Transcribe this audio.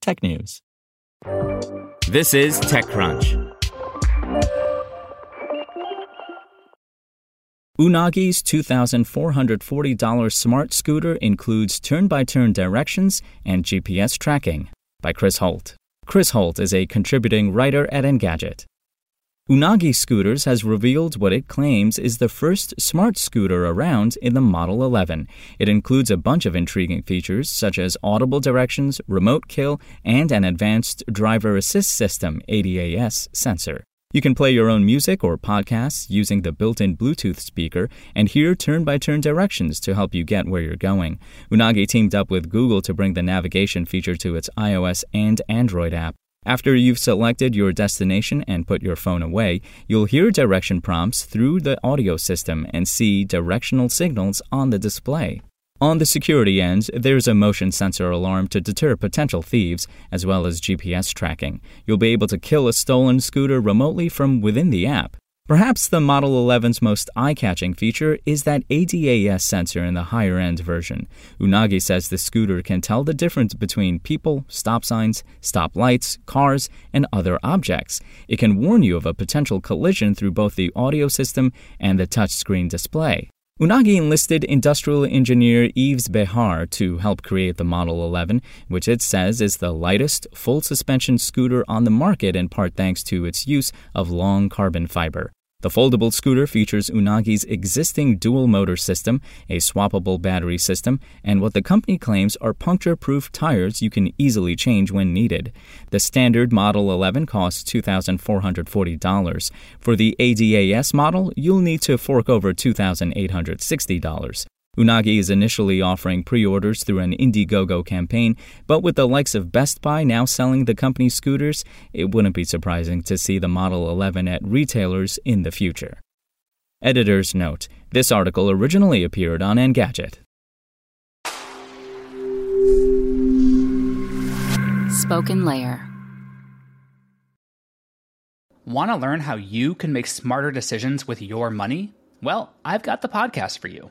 technews. This is TechCrunch. Unagi's $2,440 smart scooter includes turn by turn directions and GPS tracking by Kris Holt. Kris Holt is a contributing writer at Engadget. Unagi Scooters has revealed what it claims is the first smart scooter around in the Model 11. It includes a bunch of intriguing features such as audible directions, remote kill, and an advanced driver assist system ADAS sensor. You can play your own music or podcasts using the built in Bluetooth speaker and hear turn by turn directions to help you get where you're going. Unagi teamed up with Google to bring the navigation feature to its iOS and Android app. After you've selected your destination and put your phone away, you'll hear direction prompts through the audio system and see directional signals on the display. On the security end, there's a motion sensor alarm to deter potential thieves, as well as GPS tracking. You'll be able to kill a stolen scooter remotely from within the app. Perhaps the Model 11's most eye catching feature is that ADAS sensor in the higher end version. Unagi says the scooter can tell the difference between people, stop signs, stop lights, cars, and other objects. It can warn you of a potential collision through both the audio system and the touchscreen display. Unagi enlisted industrial engineer Yves Behar to help create the Model 11, which it says is the lightest full suspension scooter on the market in part thanks to its use of long carbon fiber. The foldable scooter features Unagi's existing dual motor system, a swappable battery system, and what the company claims are puncture proof tires you can easily change when needed. The standard Model 11 costs $2,440. For the ADAS model, you'll need to fork over $2,860. Unagi is initially offering pre orders through an Indiegogo campaign, but with the likes of Best Buy now selling the company's scooters, it wouldn't be surprising to see the Model 11 at retailers in the future. Editor's note this article originally appeared on Engadget. SpokenLayer. Want to learn how you can make smarter decisions with your money? Well, I've got the podcast for you.